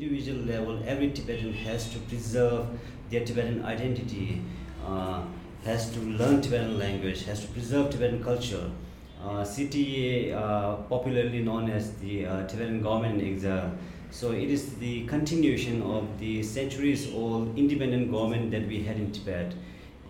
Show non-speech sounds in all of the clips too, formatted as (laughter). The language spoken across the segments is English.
individual level, every Tibetan has to preserve their Tibetan identity, uh, has to learn Tibetan language, has to preserve Tibetan culture. Uh, CTA, uh, popularly known as the uh, Tibetan government in exile, so it is the continuation of the centuries old independent government that we had in Tibet.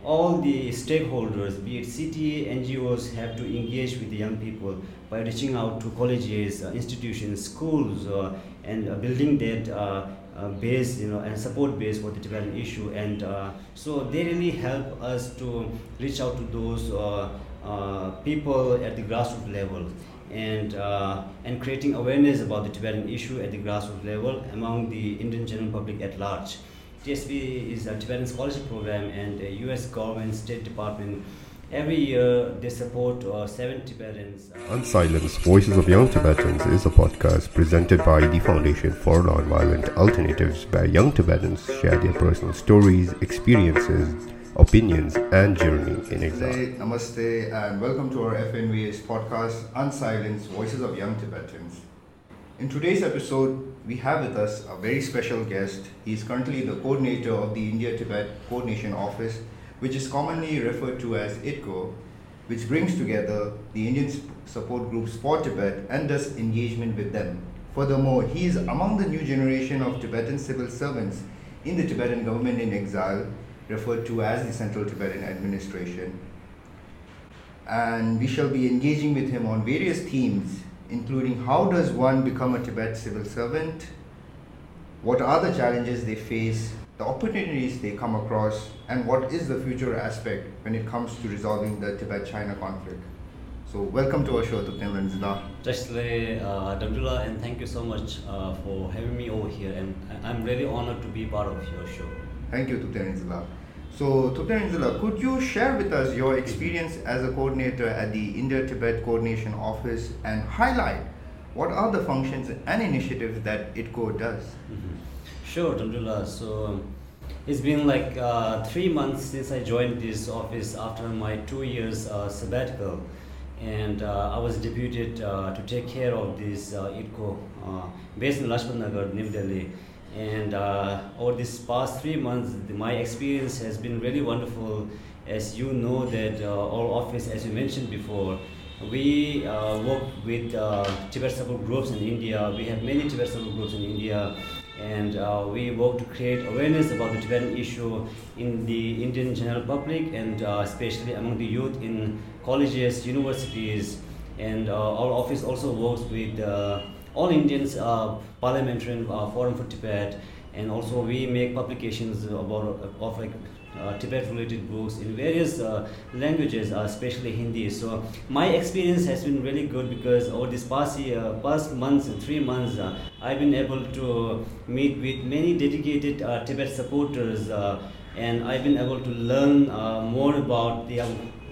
All the stakeholders, be it CTA, NGOs, have to engage with the young people by reaching out to colleges, uh, institutions, schools, uh, and building that uh, uh, base, you know, and support base for the Tibetan issue. And uh, so they really help us to reach out to those people at the grassroots level and uh, and creating awareness about the Tibetan issue at the grassroots level among the Indian general public at large. TSP is a Tibetan scholarship program, and the U.S. government, State Department, every year they support uh, seven Tibetans. Unsilenced Voices of Young Tibetans is a podcast presented by the Foundation for Nonviolent Alternatives, where young Tibetans share their personal stories, experiences, opinions, and journey in exile. Namaste, namaste, and welcome to our FNVA podcast, Unsilenced Voices of Young Tibetans. In today's episode, we have with us a very special guest. He is currently the coordinator of the India Tibet Coordination Office, which is commonly referred to as ITCO, which brings together the Indian support groups for Tibet and does engagement with them. Furthermore, he is among the new generation of Tibetan civil servants in the Tibetan government in exile, referred to as the Central Tibetan Administration. And we shall be engaging with him on various themes, including how does one become a Tibet civil servant, what are the challenges they face, the opportunities they come across, and what is the future aspect when it comes to resolving the Tibet China conflict. So, welcome to our show, Thupten Renzla. Justly, uh, Dhamdula, and thank you so much uh, for having me over here. And I'm really honored to be part of your show. Thank you, Thupten Renzla. So, Thupten Renzla, could you share with us your experience as a coordinator at the India Tibet Coordination Office and highlight what are the functions and initiatives that ITCO does? Sure, Dhamdula. So it's been like uh, three months since I joined this office after my two years uh, sabbatical. And uh, I was deputed uh, to take care of this uh, ITCO uh, based in Lajpat Nagar, New Delhi. And uh, over this past three months, my experience has been really wonderful. As you know that uh, our office, as you mentioned before, we uh, work with uh, Tibet support groups in India. We have many Tibet support groups in India, and uh, we work to create awareness about the Tibetan issue in the Indian general public and uh, especially among the youth in colleges, universities, and uh, our office also works with uh, all Indians uh, Parliamentary uh, Forum for Tibet, and also we make publications about of like uh, Tibet-related books in various uh, languages, uh, especially Hindi. So my experience has been really good because over this past year, past months, three months, I've been able to meet with many dedicated Tibet supporters, and I've been able to learn uh, more about the.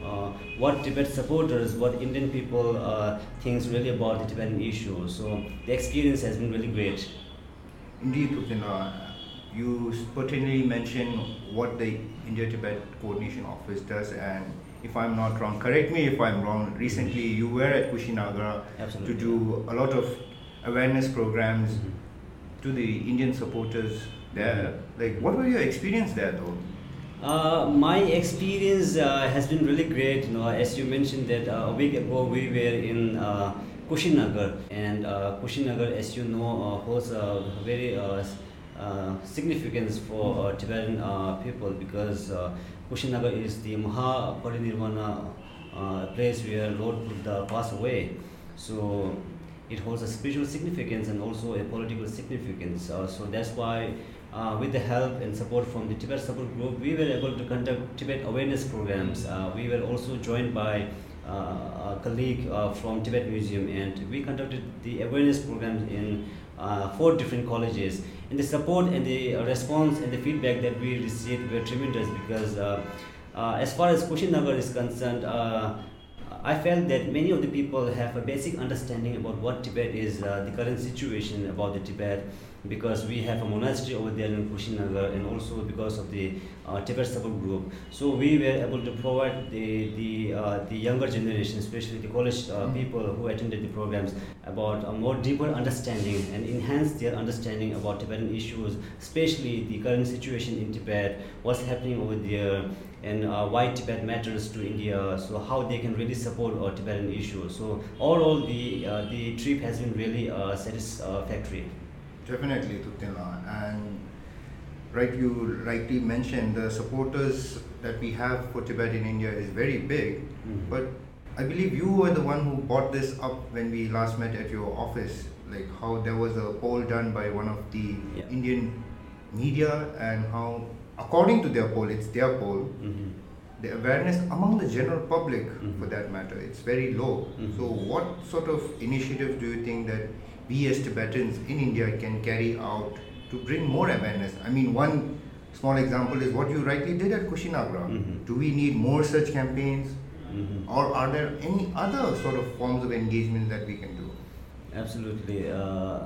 Uh, what Tibet supporters, what Indian people uh, thinks really about the Tibetan issue. So the experience has been really great. Indeed, uh, you pertinently mentioned what the India Tibet Coordination Office does, and if I'm not wrong, correct me if I'm wrong. Recently, you were at Kushinagar Absolutely. to do a lot of awareness programs Mhm. to the Indian supporters there. Like, what were your experience there, though? Uh, my experience uh, has been really great. You know, as you mentioned that uh, a week ago we were in uh, Kushinagar, and uh, Kushinagar, as you know, uh, holds a very significance for uh, Tibetan uh, people because uh, Kushinagar is the Mahaparinirvana uh, place where Lord Buddha passed away. So it holds a spiritual significance and also a political significance. Uh, so that's why, uh, with the help and support from the Tibet Support Group, we were able to conduct Tibet awareness programs. Uh, we were also joined by uh, a colleague uh, from Tibet Museum, and we conducted the awareness programs in uh, four different colleges. And the support and the response and the feedback that we received were tremendous because, uh, uh, as far as Kushinagar is concerned, uh, I felt that many of the people have a basic understanding about what Tibet is, uh, the current situation about the Tibet. because we have a monastery over there in Kushinagar and also because of the uh, Tibet support group. So we were able to provide the the uh, the younger generation, especially the college uh, people who attended the programs, about a more deeper understanding and enhance their understanding about Tibetan issues, especially the current situation in Tibet, what's happening over there, and uh, why Tibet matters to India, so how they can really support our Tibetan issues. So overall, the uh, the trip has been really uh, satisfactory. Definitely, Thuptenla. And right, you rightly mentioned the supporters that we have for Tibet in India is very big. Mhm. But I believe you were the one who brought this up when we last met at your office. Like how there was a poll done by one of the Yeah. Indian media, and how, according to their poll, it's their poll, Mhm. the awareness among the general public, Mhm. for that matter, it's very low. Mhm. So, what sort of initiatives do you think that we as Tibetans in India can carry out to bring more awareness? I mean, one small example is what you rightly did at Kushinagar. Mhm. Do we need more such campaigns, Mhm. or are there any other sort of forms of engagement that we can do? Absolutely, uh.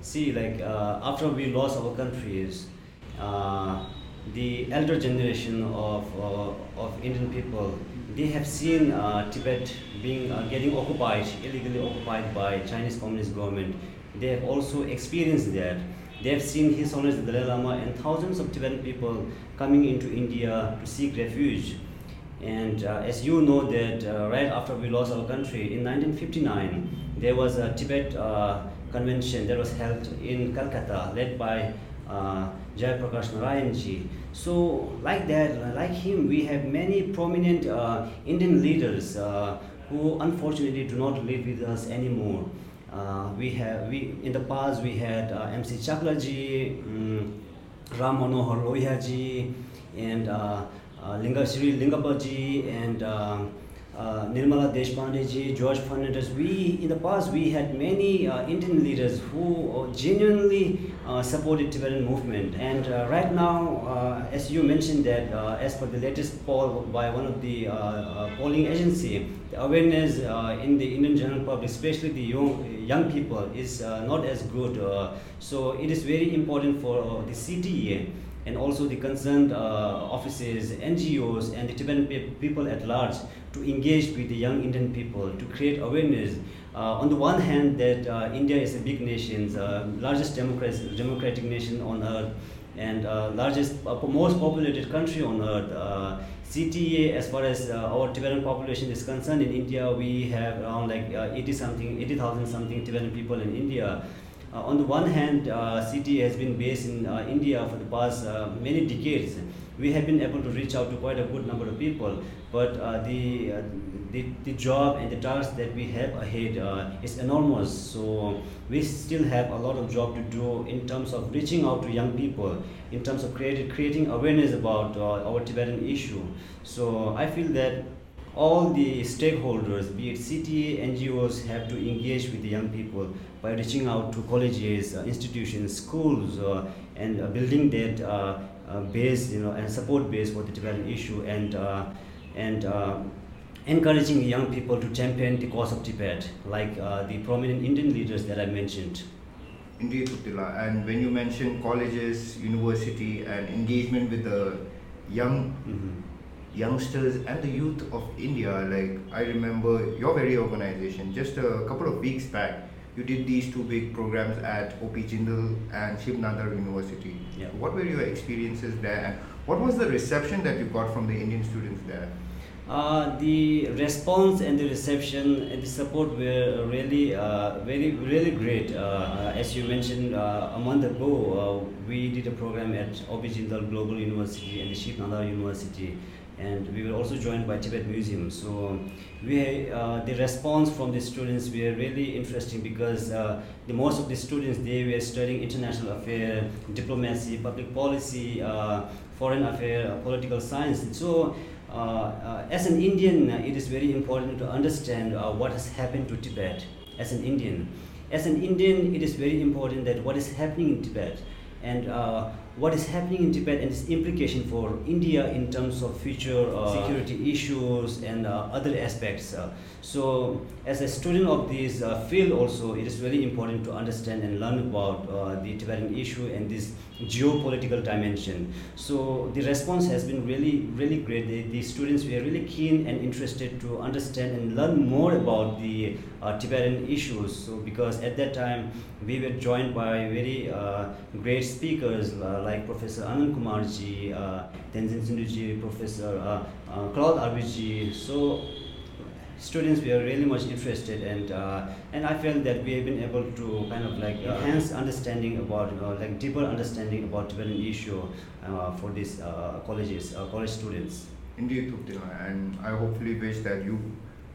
See, like uh, after we lost our countries, the elder generation of uh, of Indian people, they have seen uh, Tibet being uh, getting occupied, illegally occupied by Chinese Communist government. They have also experienced that. They have seen His Holiness the Dalai Lama and thousands of Tibetan people coming into India to seek refuge. And uh, as you know that uh, right after we lost our country in 1959, there was a Tibet uh, convention that was held in Calcutta, led by uh, Jayaprakash Narayanji. So like that, like him, we have many prominent uh, Indian leaders uh, who unfortunately do not live with us anymore. Uh, we have we in the past we had uh, MC Chaglaji, um, Ram Manohar Lohiya ji, and uh, uh, Linga Sri Lingabaji and uh, Nirmala Deshpande ji, George Fernandes. We in the past we had many uh, Indian leaders who uh, genuinely uh, supported Tibetan movement. And uh, right now, as you mentioned that, as per the latest poll by one of the polling agency, the awareness in the Indian general public, especially the young young people, is not as good. So it is very important for the CTA and also the concerned uh, offices, NGOs, and the Tibetan people at large to engage with the young Indian people to create awareness. Uh, on the one hand, that uh, India is a big nation, uh, largest democratic, democratic nation on earth, and uh, largest, uh, most populated country on earth. CTA, as far as our Tibetan population is concerned, in India we have around like uh, 80 something, 80,000 something Tibetan people in India. Uh, on the one hand, uh, CTA has been based in uh, India for the past many decades. We have been able to reach out to quite a good number of people, but the, the the job and the task that we have ahead is enormous. So we still have a lot of job to do in terms of reaching out to young people, in terms of creating creating awareness about our Tibetan issue. So I feel that all the stakeholders, be it CTA, NGOs, have to engage with the young people by reaching out to colleges, uh, institutions, schools, uh, and uh, building that uh, uh, base, you know, and support base for the Tibetan issue, and uh, and uh, encouraging young people to champion the cause of Tibet, like uh, the prominent Indian leaders that I mentioned. Indeed, Thuptenla. And when you mention colleges, university, and engagement with the young Mhm. Youngsters and the youth of India, like I remember your very organization, just a couple of weeks back, you did these two big programs at OP Jindal and Shiv Nadar University. Yeah. What were your experiences there and what was the reception that you got from the Indian students there? Uh, the response and the reception and the support were really uh, very really great. Uh, as you mentioned uh, a month ago, uh, we did a program at OP Jindal Global University and the Shiv Nadar University, and we were also joined by Tibet Museum. So we uh, the response from the students were really interesting because uh, the most of the students they were studying international affairs, diplomacy, public policy, uh, foreign affairs, uh, political science. So uh, uh, as an Indian, it is very important to understand what has happened to Tibet as an Indian. As an Indian, it is very important that what is happening in Tibet and what is happening in Tibet and its implication for India in terms of future uh, security issues and uh, other aspects. Uh, so, as a student of this uh, field, also it is very important to understand and learn about uh, the Tibetan issue and this geopolitical dimension. So, the response has been really, really great. The, the students were really keen and interested to understand and learn more about the uh, Tibetan issues. So, because at that time we were joined by very great speakers like Professor Anand Kumarji, uh, Tenzin Tsunduji, Professor uh, uh, Claude Arpiji. So students were really much interested and uh, and I felt that we have been able to kind of like uh, enhance understanding about know, like deeper understanding about Tibetan issue uh, for these uh, colleges college students. Indeed, and I hopefully wish that you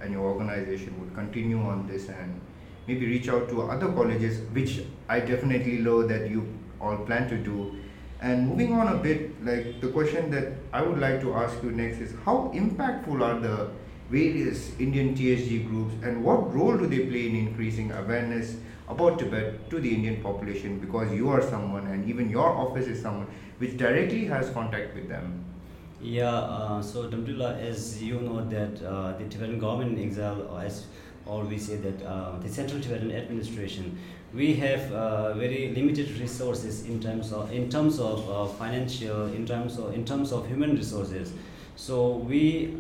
and your organization would continue on this and maybe reach out to other colleges, which I definitely know that you all plan to do and moving on a bit, like the question that I would like to ask you next is how impactful are the various Indian TSG groups and what role do they play in increasing awareness about Tibet to the Indian population because you are someone and even your office is someone which directly has contact with them? Yeah, uh, so Dhamdullah, as you know that uh, the Tibetan government in exile, as or we say that uh, the Central Tibetan Administration, we have uh, very limited resources in terms of in terms of uh, financial, in terms of in terms of human resources. So we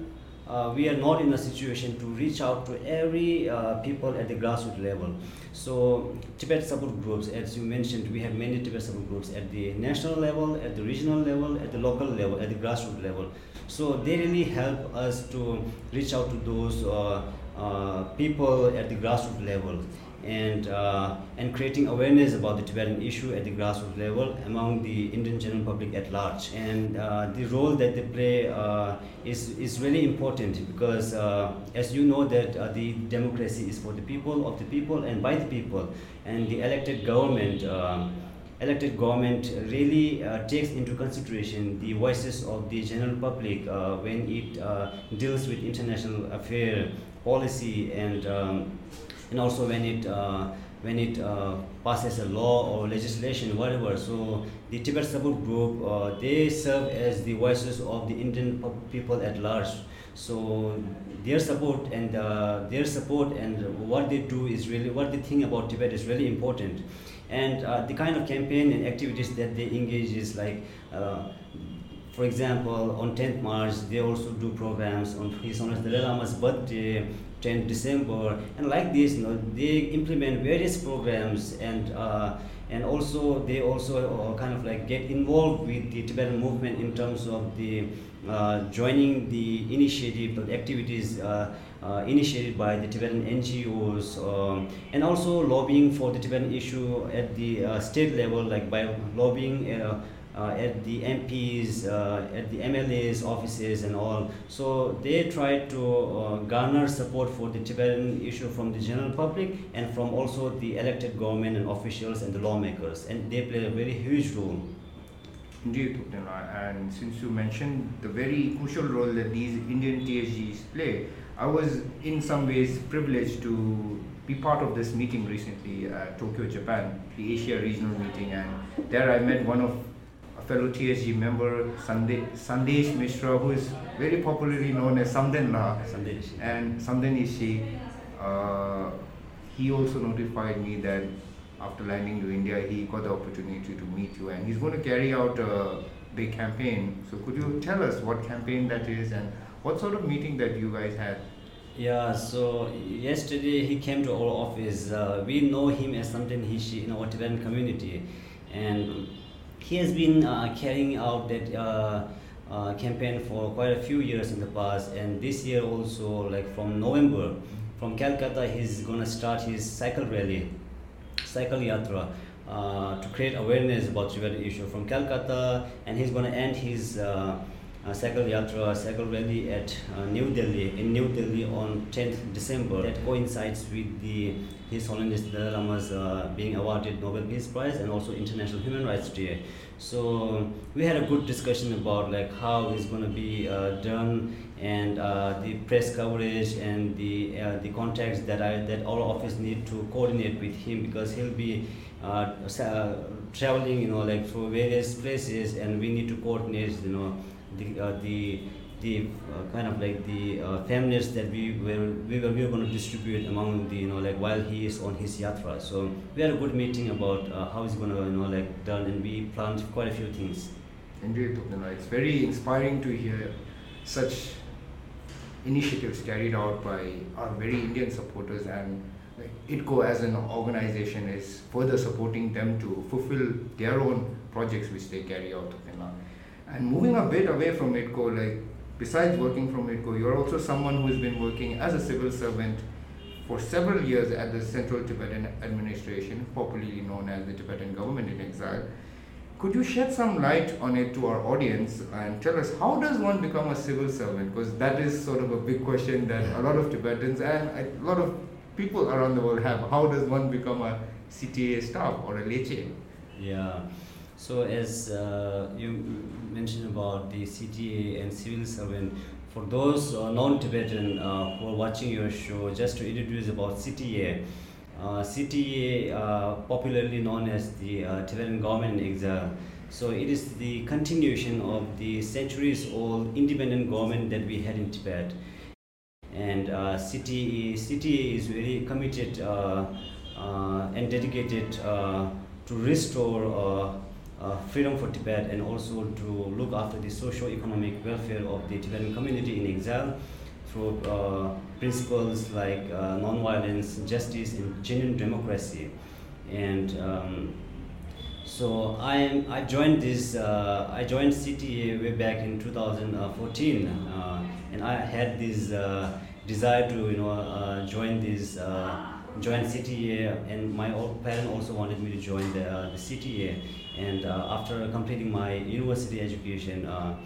uh, we are not in a situation to reach out to every uh, people at the grassroots level. So Tibet support groups, as you mentioned, we have many Tibet support groups at the national level, at the regional level, at the local level, at the grassroots level. So they really help us to reach out to those uh, uh, people at the grassroots level and uh, and creating awareness about the Tibetan issue at the grassroots level among the Indian general public at large. And uh, the role that they play uh, is is really important because, uh, as you know, that the democracy is for the people, of the people, and by the people, and the elected government elected government really uh, takes into consideration the voices of the general public uh, when it uh, deals with international affair policy and um, and also when it uh, when it uh, passes a law or legislation whatever. So the tibet support group uh, they serve as the voices of the indian people at large. So their support and their support and what they do is really what they think about tibet is really important. And uh, the kind of campaign and activities that they engage is like uh, for example on 10th march they also do programs on his honor the lama's birthday 10th december and like this you know they implement various programs and uh, and also they also uh, kind of like get involved with the tibetan movement in terms of the uh, joining the initiative the activities uh, uh, initiated by the Tibetan NGOs um, and also lobbying for the Tibetan issue at the uh, state level, like by lobbying uh, uh at the MPs, uh, at the MLAs offices and all. So they try to uh, garner support for the Tibetan issue from the general public and from also the elected government and officials and the lawmakers. And they play a very huge role. Indeed, and since you mentioned the very crucial role that these Indian TSGs play, I was in some ways privileged to be part of this meeting recently at Tokyo, Japan, the Asia regional meeting, and there I met one of fellow TSG member, Sandesh Mishra, who is very popularly known as Samden La. And Samden Ishi, uh, he also notified me that after landing to India, he got the opportunity to meet you, and he's going to carry out a big campaign. So, could you tell us what campaign that is and what sort of meeting that you guys had? Yeah, so yesterday he came to our office. Uh, we know him as Hishi in our Tibetan community, and he has been uh, carrying out that uh, uh, campaign for quite a few years in the past. And this year also, like from November, from Calcutta, he's gonna start his cycle rally, cycle yatra. To create awareness about Tibetan issue from Calcutta, and he's going to end his uh, Cycle Yatra, Cycle Rally at uh, New Delhi, in New Delhi on 10th December. That coincides with the His Holiness Dalai Lama's uh, being awarded Nobel Peace Prize and also International Human Rights Day. So we had a good discussion about like how it's going to be uh, done and uh, the press coverage and the uh, the contacts that I that our office need to coordinate with him because he'll be traveling, you know, like through various places, and we need to coordinate, you know, the uh, the the uh, kind of like the uh, families that we were we were, we were going to distribute among the you know like while he is on his yatra. So we had a good meeting about uh, how he's going to you know like done, and we planned quite a few things. Indeed, Thuptenla, it's very inspiring to hear such initiatives carried out by our very Indian supporters and ITCO as an organization is further supporting them to fulfill their own projects which they carry out. Thuptenla. And moving a bit away from ITCO, like besides working from ITCO, you're also someone who's been working as a civil servant for several years at the Central Tibetan Administration, popularly known as the Tibetan Government in Exile. Could you shed some light on it to our audience and tell us how does one become a civil servant? Because that is sort of a big question that a lot of Tibetans and a lot of people around the world have. How does one become a CTA staff or a leche? Yeah. So as uh, you mentioned about the CTA and civil servant, for those uh, non-Tibetan uh, who are watching your show, just to introduce about CTA. Uh, CTA, uh, popularly known as the Tibetan Government in Exile. So it is the continuation of the centuries-old independent government that we had in Tibet. And uh, CTA, CTA is very committed uh, uh, and dedicated to restore uh, freedom for Tibet and also to look after the socio-economic welfare of the Tibetan community in exile through uh, principles like uh, non-violence, justice, and genuine democracy. And um, so I. I joined this. Uh, I joined CTA way back in 2014, uh, and I had this uh, desire to you know join this. Uh, join CTA, and my old parent also wanted me to join the, uh, the CTA. And uh, after completing my university education, uh,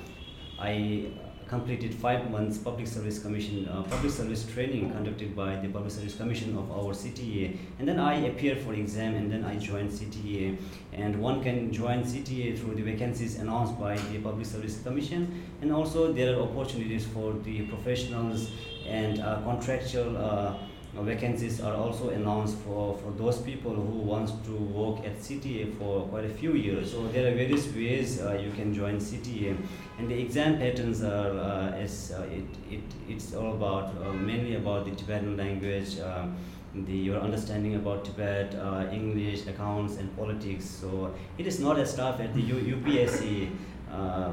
I completed five months public service commission uh, public service training conducted by the public service commission of our CTA and then I appeared for exam and then I joined CTA and one can join CTA through the vacancies announced by the public service commission. And also there are opportunities for the professionals and uh, contractual uh, vacancies are also announced for, for those people who wants to work at CTA for quite a few years. So there are various ways uh, you can join CTA, and the exam patterns are uh, as uh, it, it it's all about uh, mainly about the Tibetan language. Uh, the, your understanding about Tibet, uh, English, accounts, and politics. So it is not as tough at the U- UPSC,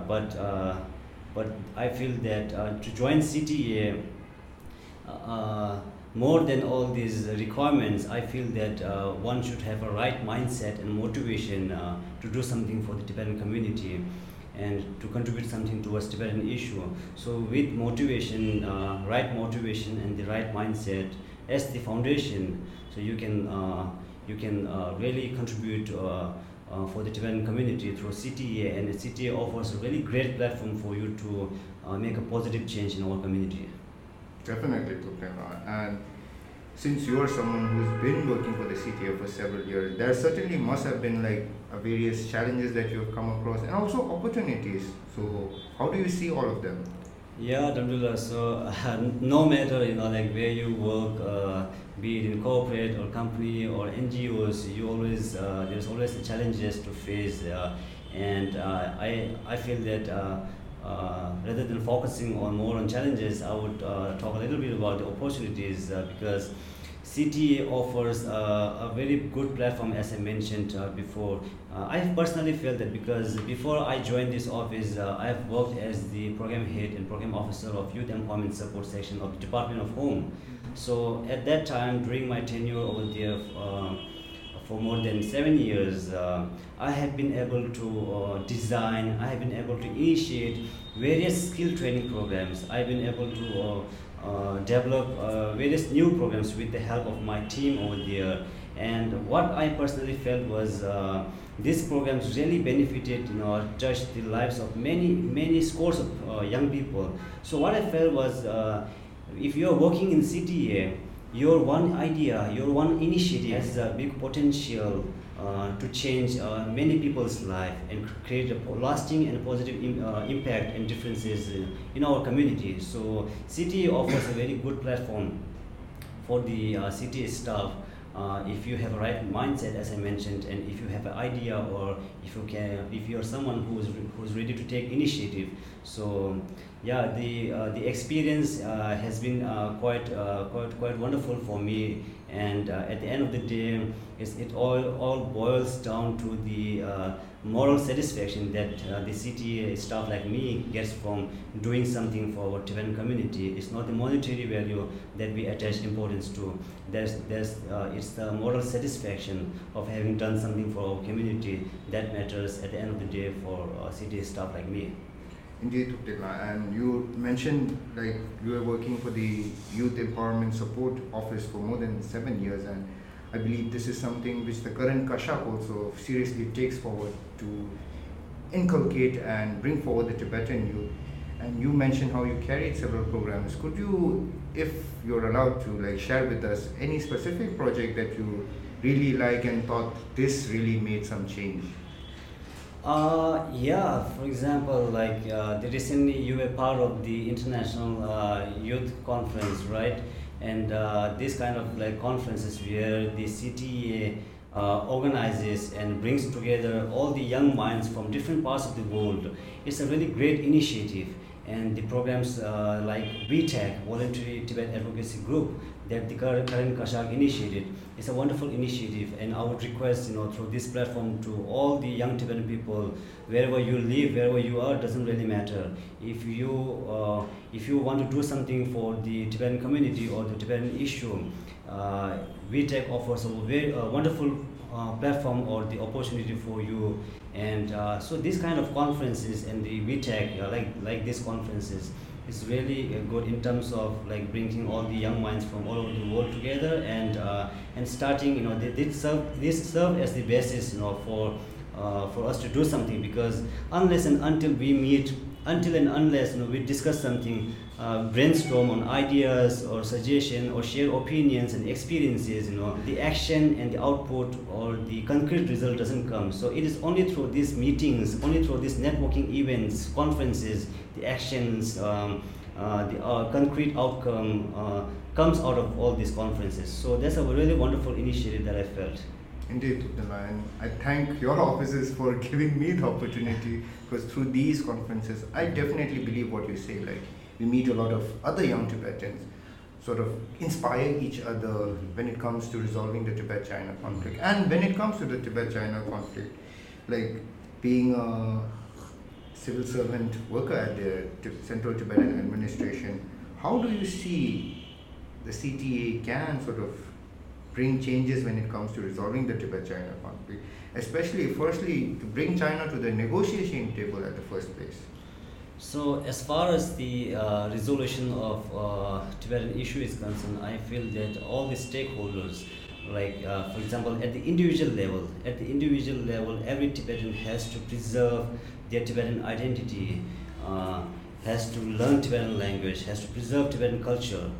but but I feel that to join CTA, more than all these requirements, I feel that uh, one should have a right mindset and motivation uh, to do something for the Tibetan community and to contribute something towards Tibetan issue. So with motivation, uh, right motivation and the right mindset as the foundation, so you can uh, you can uh, really contribute uh, for the Tibetan community through CTA, and CTA offers a really great platform for you to make a positive change in our community. Definitely, Thuptenla. And since you are someone who's been working for the CTA for several years, there certainly must have been like uh, various challenges that you have come across and also opportunities. So, how do you see all of them? Yeah, Alhamdulillah. So (laughs) no matter you know like where you work, uh, be it in corporate or company or NGOs, you always uh, there's always challenges to face, uh, and uh, I I feel that. Uh, rather than focusing on more on challenges, I would uh, talk a little bit about the opportunities uh, because CTA offers uh, a very good platform, as I mentioned uh, before. Uh, I personally felt that because before I joined this office, I have worked as the program head and program officer of Youth Employment Support Section of the Department of Home. So at that time, during my tenure over there, for more than seven years, uh, I have been able to uh, design, I have been able to initiate various skill training programs. I've been able to uh, uh, develop uh, various new programs with the help of my team over there. And what I personally felt was uh, these programs really benefited, you know, touched the lives of many, many scores of young people. So what I felt was, if you are working in CTA, your one idea, your one initiative has a big potential uh, to change uh, many people's life and create a lasting and positive Im- uh, impact and differences in, our community. So CTA offers a very good platform for the uh, CTA staff uh, if you have a right mindset, as I mentioned, and if you have an idea or if you can, if you are someone who is who's ready to take initiative, so yeah, the uh, the experience uh, has been uh, quite uh, quite quite wonderful for me. And uh, at the end of the day, it all all boils down to the moral satisfaction that uh, the CTA staff like me gets from doing something for our Tibetan community. It's not the monetary value that we attach importance to. There's, there's, uh, it's the moral satisfaction of having done something for our community that matters at the end of the day for uh, CTA staff like me. Indeed. And you mentioned like you were working for the Youth Empowerment Support Office for more than seven years and I believe this is something which the current Kashag also seriously takes forward to inculcate and bring forward the Tibetan youth. And you mentioned how you carried several programs. Could you, if you're allowed to, like share with us any specific project that you really like and thought this really made some change? Uh, yeah, for example, like uh, the recently you were part of the International uh, Youth Conference, right? and uh, this kind of like conferences where the CTA uh, organizes and brings together all the young minds from different parts of the world. It's a really great initiative and the programs uh, like VTAG, Voluntary Tibet Advocacy Group, that the current Kashag initiated. It's a wonderful initiative and I would request, you know, through this platform to all the young Tibetan people, wherever you live, wherever you are, doesn't really matter. If you, uh, if you want to do something for the Tibetan community or the Tibetan issue, uh, VTAG offers a very uh, wonderful uh, platform or the opportunity for you and uh, so these kind of conferences and the VTAG, uh, like like these conferences, is really uh, good in terms of like bringing all the young minds from all over the world together and uh, and starting. You know, they, they serve this serve as the basis, you know, for uh, for us to do something because unless and until we meet until and unless you know, we discuss something, uh, brainstorm on ideas or suggestion or share opinions and experiences, you know, the action and the output or the concrete result doesn't come. So it is only through these meetings, only through these networking events, conferences, the actions, um, uh, the uh, concrete outcome uh, comes out of all these conferences. So that's a really wonderful initiative that I felt. Indeed, Thuptenla, and I thank your offices for (laughs) giving me the opportunity because through these conferences, I definitely believe what you say. Like, we meet a lot of other young Tibetans, sort of inspire each other when it comes to resolving the Tibet China conflict. Mm-hmm. And when it comes to the Tibet China conflict, like being a civil servant worker at the Central Tibetan Administration, how do you see the CTA can sort of bring changes when it comes to resolving the Tibet-China conflict, especially firstly to bring China to the negotiation table at the first place. So as far as the uh, resolution of uh, Tibetan issue is concerned, I feel that all the stakeholders, like uh, for example at the individual level, at the individual level, every Tibetan has to preserve their Tibetan identity, uh, has to learn Tibetan language, has to preserve Tibetan culture,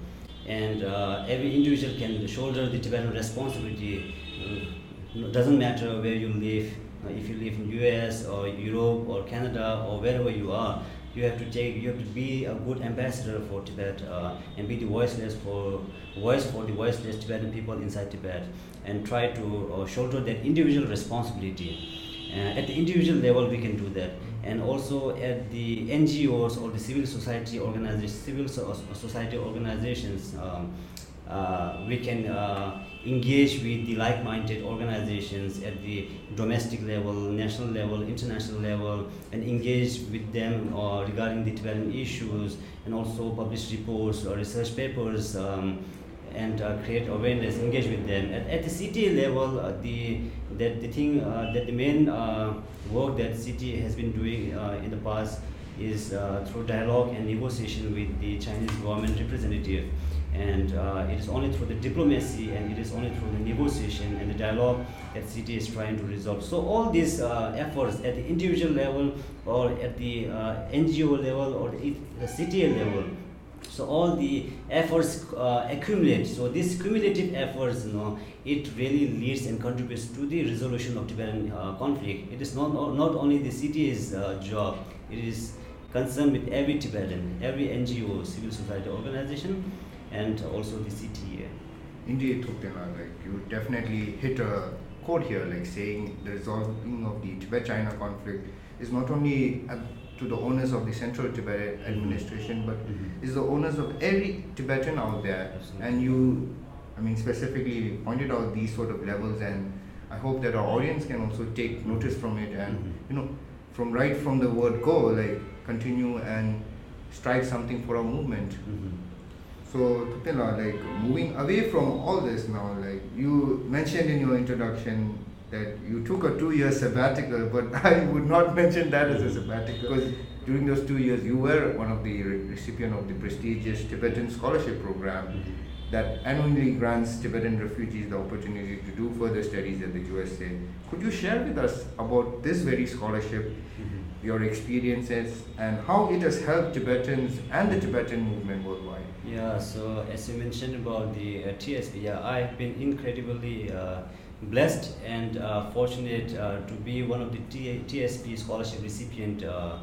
and uh, every individual can shoulder the Tibetan responsibility. Uh, doesn't matter where you live, if you live in US or Europe or Canada or wherever you are, you have to take, you have to be a good ambassador for Tibet uh, and be the voiceless for voice for the voiceless Tibetan people inside Tibet, and try to uh, shoulder that individual responsibility. Uh, at the individual level, we can do that and also at the NGOs or the civil society organizations, civil so society organizations, um, uh, we can uh, engage with the like-minded organizations at the domestic level, national level, international level, and engage with them uh, regarding the Tibetan issues, and also publish reports or research papers. Um, and uh, create awareness, engage with them. At, at the CTA level, uh, the that the thing uh, that the main uh, work that the CTA has been doing uh, in the past is uh, through dialogue and negotiation with the Chinese government representative. And it is only through the diplomacy and it is only through the negotiation and the dialogue that CTA is trying to resolve. So all these efforts at the individual level or at the NGO level or the, the CTA level so all the efforts uh, accumulate. So these cumulative efforts, you know, it really leads and contributes to the resolution of Tibetan uh, conflict. It is not not only the CTA's uh, job. It is concerned with every Tibetan, every NGO, civil society organization, and also the CTA. Indeed, like you definitely hit a chord here, like saying the resolving of the Tibet-China conflict is not only to the owners of the Central Tibet mm-hmm. administration, but mm-hmm. is the owners of every Tibetan out there. Absolutely. And you, I mean, specifically pointed out these sort of levels, and I hope that our audience can also take notice from it, and mm-hmm. you know, from right from the word go, like continue and strike something for our movement. Mm-hmm. So, Thuptenla, like moving away from all this now, like you mentioned in your introduction that you took a two-year sabbatical, but (laughs) I would not mention that as a sabbatical because during those two years you were one of the re- recipient of the prestigious Tibetan scholarship program mm-hmm. that annually grants Tibetan refugees the opportunity to do further studies at the USA. Could you share with us about this very scholarship? Mm-hmm your experiences and how it has helped Tibetans and the Tibetan movement worldwide. Yeah, so as you mentioned about the uh, TSP, yeah, I've been incredibly uh, blessed and uh, fortunate uh, to be one of the T- TSP scholarship recipient uh,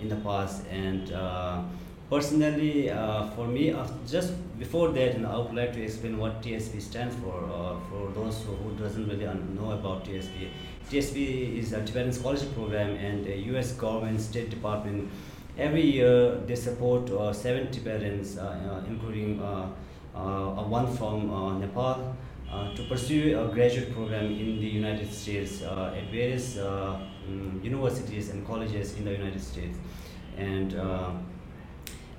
in the past and uh, personally for me just before that you know, I would like to explain what TSP stands for for those who, who doesn't really know about TSP TSP is a Tibetan scholarship program and the US government, State Department, every year they support uh, seven Tibetans, uh, uh including uh, uh, one from Nepal, to pursue a graduate program in the United States at various um, universities and colleges in the United States. And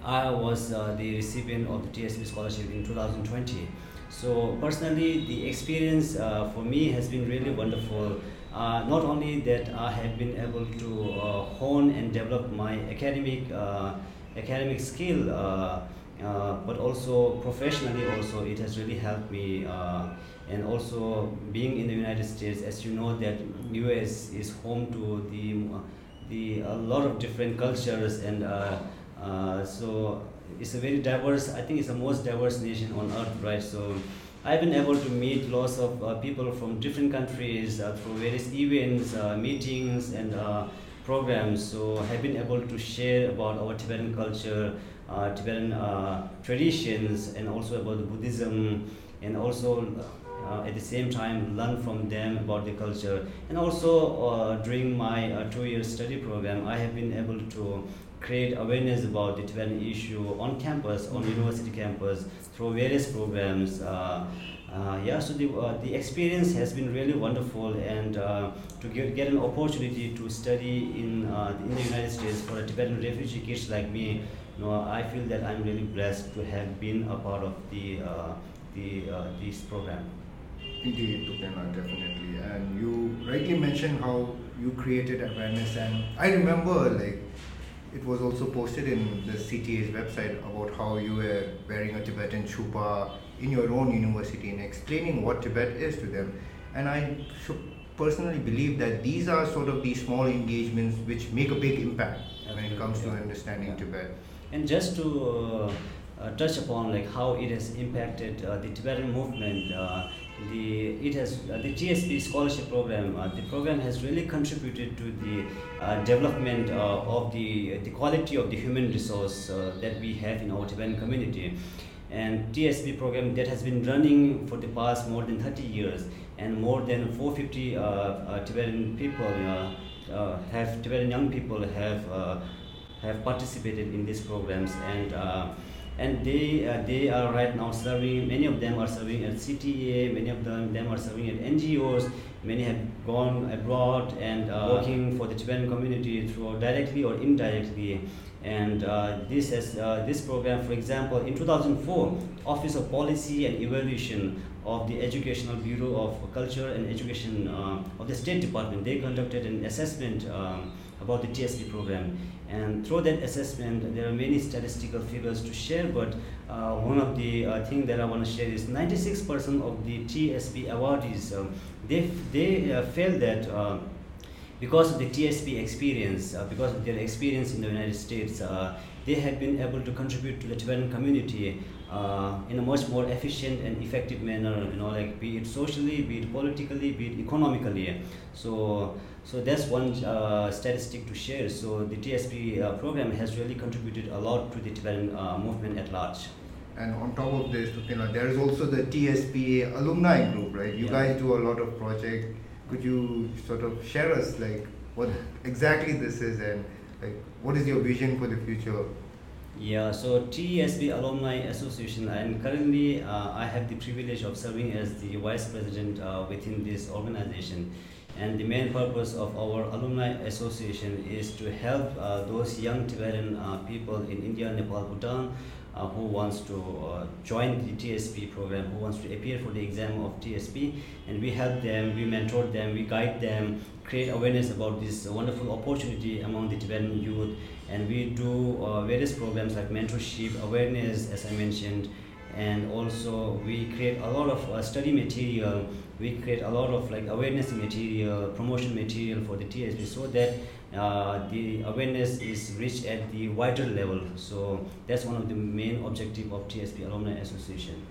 I was the recipient of the TSP scholarship in 2020. So personally, the experience for me has been really wonderful. Uh, not only that I have been able to uh, hone and develop my academic uh, academic skill, uh, uh, but also professionally also it has really helped me. Uh, and also being in the United States, as you know, that U.S. is home to the the a lot of different cultures, and so it's a very diverse. I think it's the most diverse nation on earth, right? So I've been able to meet lots of uh, people from different countries uh, through various events, uh, meetings, and uh, programs. So I've been able to share about our Tibetan culture, uh, Tibetan uh, traditions, and also about Buddhism, and also at the same time learn from them about the culture. And also during my two-year study program, I have been able to create awareness about the Tibetan issue on campus, on university campus, through various programs. Uh, uh, yeah, so the, uh, the experience has been really wonderful, and uh, to get, get an opportunity to study in, uh, in the United States for a Tibetan refugee kids like me, you know, I feel that I'm really blessed to have been a part of the, uh, the this program. Indeed, Thuptenla, definitely. And you rightly mentioned how you created awareness, and I remember like it was also posted in the CTA's website about how you were wearing a Tibetan chupa in your own university and explaining what Tibet is to them. And I personally believe that these are sort of these small engagements which make a big impact when it comes to understanding yeah. Tibet. And just to uh, uh, touch upon like how it has impacted uh, the Tibetan movement uh, the it has uh, the TSP scholarship program. Uh, the program has really contributed to the uh, development uh, of the the quality of the human resource uh, that we have in our Tibetan community. And TSP program that has been running for the past more than 30 years, and more than 450 uh, Tibetan people have Tibetan young people have have participated in these programs and and they uh, they are right now serving many of them are serving at CTA many of them, them are serving at NGOs many have gone abroad and uh, working. for the Tibetan community through directly or indirectly. And uh, this has uh, this program for example in 2004 Office of Policy and Evaluation of the Educational Bureau of Culture and Education uh, of the State Department they conducted an assessment um, about the TSP program and through that assessment, there are many statistical figures to share, but uh, one of the uh, things that I want to share is 96% of the TSP awardees, um, they, they uh, felt that uh, because of the TSP experience, uh, because of their experience in the United States, uh, they have been able to contribute to the Tibetan community uh, in a much more efficient and effective manner, you know, like be it socially, be it politically, be it economically. So so that's one uh, statistic to share. So the TSP uh, program has really contributed a lot to the Tibetan uh, movement at large. And on top of this, there is also the TSPA alumni group, right? You yeah. guys do a lot of projects. Could you sort of share us like what exactly this is and like what is your vision for the future? Yeah, so TSP Alumni Association, and currently uh, I have the privilege of serving as the vice president uh, within this organization. And the main purpose of our alumni association is to help uh, those young Tibetan uh, people in India, Nepal, Bhutan uh, who wants to uh, join the TSP program, who wants to appear for the exam of TSP, and we help them, we mentor them, we guide them, create awareness about this wonderful opportunity among the Tibetan youth, and we do uh, various programs like mentorship, awareness, as I mentioned, and also we create a lot of uh, study material we create a lot of like awareness material promotion material for the tsp so that uh, the awareness is reached at the wider level. So that's one of the main objective of tsp alumni association.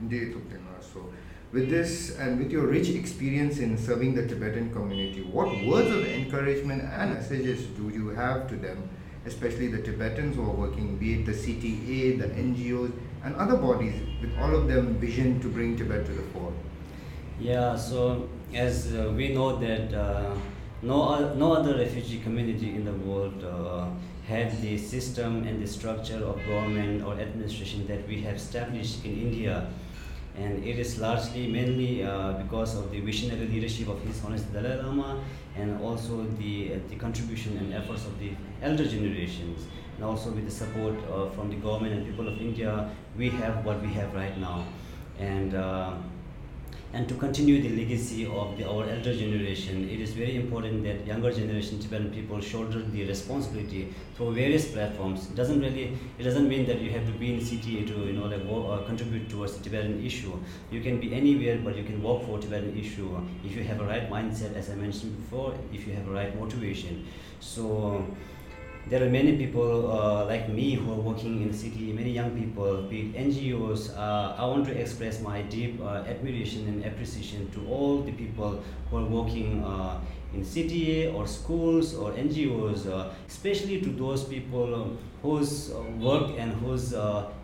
Indeed so with this and with your rich experience in serving the tibetan community what words of encouragement and messages do you have to them especially the tibetans who are working be it the cta the ngos and other bodies with all of them vision to bring Tibet to the fore? Yeah, so as uh, we know that uh, no, no other refugee community in the world uh, have the system and the structure of government or administration that we have established in India. And it is largely mainly uh, because of the visionary leadership of His Holiness Dalai Lama and also the, uh, the contribution and efforts of the elder generations and also with the support uh, from the government and people of India, we have what we have right now. And uh, and to continue the legacy of the, our elder generation, it is very important that younger generation Tibetan people shoulder the responsibility through various platforms. It doesn't really, it doesn't mean that you have to be in CTA to, you know, like work, uh, contribute towards the Tibetan issue. You can be anywhere, but you can work for Tibetan issue if you have a right mindset, as I mentioned before, if you have a right motivation. So there are many people uh, like me who are working in the CTA, many young people, be it NGOs. Uh, I want to express my deep uh, admiration and appreciation to all the people who are working uh, in CTA or schools or NGOs, uh, especially to those people um, whose uh, work and whose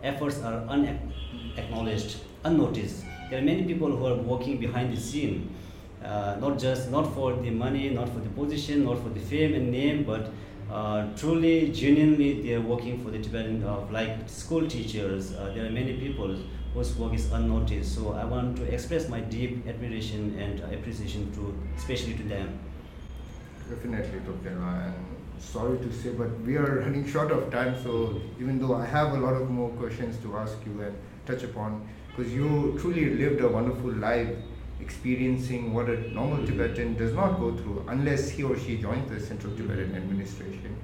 efforts are unacknowledged, unnoticed. There are many people who are working behind the scene, not just not for the money, not for the position, not for the fame and name, but uh, truly, genuinely, they are working for the development of like school teachers. Uh, there are many people whose work is unnoticed. So I want to express my deep admiration and appreciation to, especially to them. Definitely, Dr. And sorry to say, but we are running short of time. So even though I have a lot of more questions to ask you and touch upon, because you truly lived a wonderful life experiencing what a normal Tibetan does not go through unless he or she joins the Central Tibetan Administration.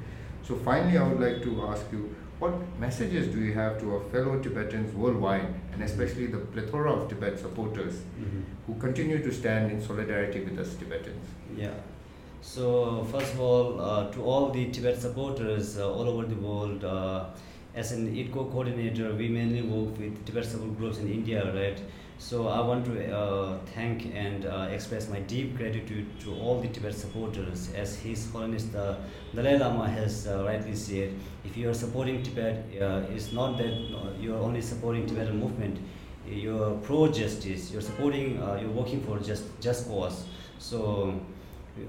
So finally, I would like to ask you, what messages do you have to our fellow Tibetans worldwide, and especially the plethora of Tibet supporters mm-hmm. who continue to stand in solidarity with us Tibetans? Yeah. So first of all, uh, to all the Tibet supporters uh, all over the world, uh, as an ITCO coordinator, we mainly work with Tibet support groups in India, right? So I want to uh, thank and uh, express my deep gratitude to all the Tibet supporters. As His Holiness the Dalai Lama has uh, rightly said, if you are supporting Tibet, uh, it's not that uh, you are only supporting Tibetan movement. You're pro-justice. You're supporting. Uh, you're working for just just cause. So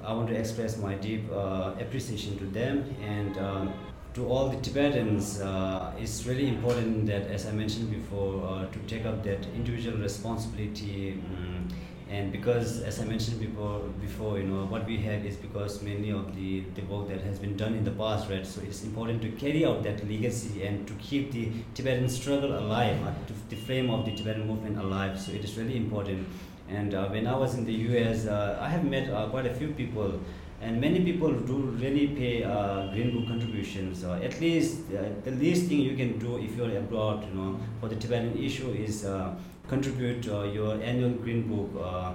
I want to express my deep appreciation to them and. Um, to all the Tibetans, uh, it's really important that, as I mentioned before, uh, to take up that individual responsibility. Um, and because, as I mentioned before, before you know, what we have is because many of the, the work that has been done in the past, right? So it's important to carry out that legacy and to keep the Tibetan struggle alive, uh, the flame of the Tibetan movement alive. So it is really important. And uh, when I was in the U.S., uh, I have met uh, quite a few people and many people do really pay uh, green book contributions uh, at least uh, the least thing you can do if you're abroad you know for the tibetan issue is uh, contribute uh, your annual green book uh,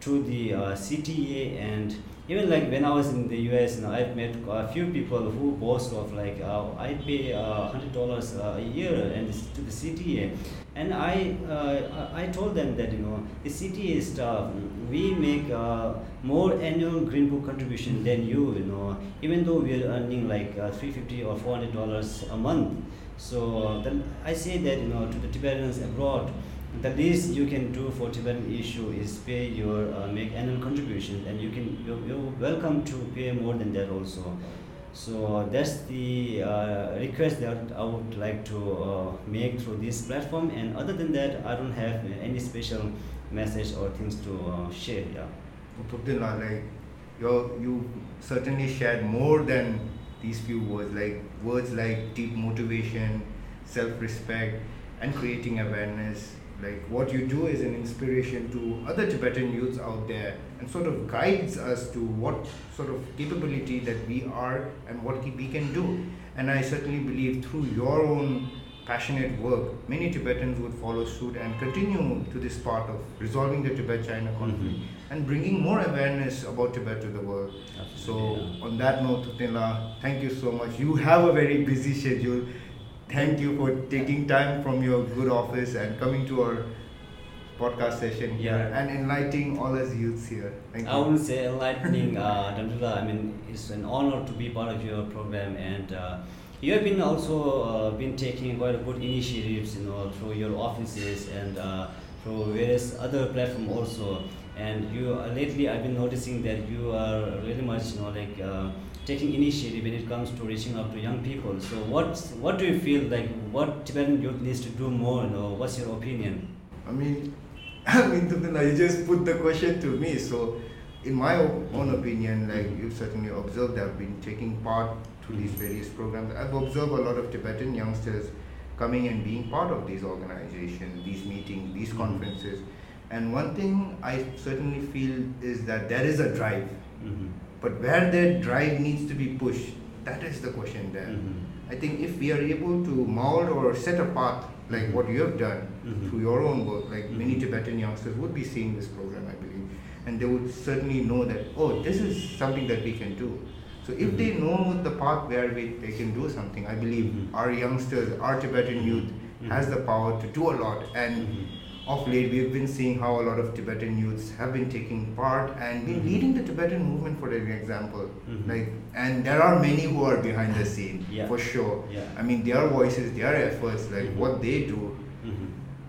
to the cta and even like when I was in the US, you know, I've met a few people who boast of like uh, I pay uh, hundred dollars a year and to the CTA, and I uh, I told them that you know the CTA staff we make uh, more annual Green Book contribution than you, you know, even though we are earning like uh, three fifty or four hundred dollars a month. So then I say that you know to the Tibetans abroad the least you can do for Tibetan issue is pay your uh, make annual contribution and you can you're, you're welcome to pay more than that also. So that's the uh, request that I would like to uh, make through this platform and other than that I don't have any special message or things to uh, share yeah. Thuptenla, like you you certainly shared more than these few words like words like deep motivation self-respect and creating awareness like what you do is an inspiration to other Tibetan youths out there and sort of guides us to what sort of capability that we are and what we can do. And I certainly believe through your own passionate work, many Tibetans would follow suit and continue to this part of resolving the Tibet-China conflict mm-hmm. and bringing more awareness about Tibet to the world. Absolutely, so on that note, Thuptenla, thank you so much. You have a very busy schedule thank you for taking time from your good office and coming to our podcast session yeah. and enlightening all us youths here. Thank I wouldn't say enlightening, uh, I mean, it's an honor to be part of your program, and uh, you have been also uh, been taking quite a good initiatives, you know, through your offices and uh, through various other platforms also. And you uh, lately, I've been noticing that you are really much, you know, like uh, taking initiative when it comes to reaching out to young people. So what what do you feel like what Tibetan youth needs to do more? You know, what's your opinion? I mean, (laughs) I mean, you just put the question to me. So, in my own opinion, like you've certainly observed, I've been taking part to these various programs. I've observed a lot of Tibetan youngsters coming and being part of these organizations, these meetings, these mm-hmm. conferences. And one thing I certainly feel is that there is a drive. Mm-hmm but where that drive needs to be pushed, that is the question there. Mm-hmm. I think if we are able to mold or set a path like what you have done mm-hmm. through your own work, like mm-hmm. many Tibetan youngsters would be seeing this program, I believe, and they would certainly know that, oh, this is something that we can do. So if they mm-hmm. know the path where we, they can do something, I believe mm-hmm. our youngsters, our Tibetan youth mm-hmm. has the power to do a lot. And of late we've been seeing how a lot of Tibetan youths have been taking part and been mm-hmm. leading the Tibetan movement for an example. Mm-hmm. Like and there are many who are behind the scene (laughs) yeah. for sure. Yeah. I mean their voices, their efforts, like mm-hmm. what they do. Mm-hmm.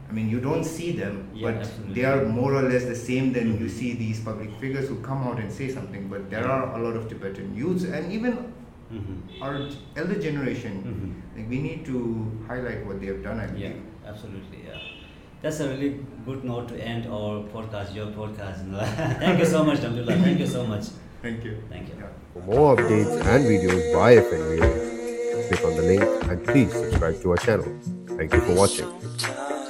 I mean you don't see them, yeah, but absolutely. they are more or less the same than you mm-hmm. see these public figures who come out and say something. But there are a lot of Tibetan youths and even mm-hmm. our elder generation. Like we need to highlight what they have done, I believe. Yeah, absolutely, yeah that's a really good note to end our podcast, your podcast. (laughs) Thank you so much, Dhamdullah. Thank you so much. Thank you. Thank you. For more updates and videos by FNVA, click on the link and please subscribe to our channel. Thank you for watching.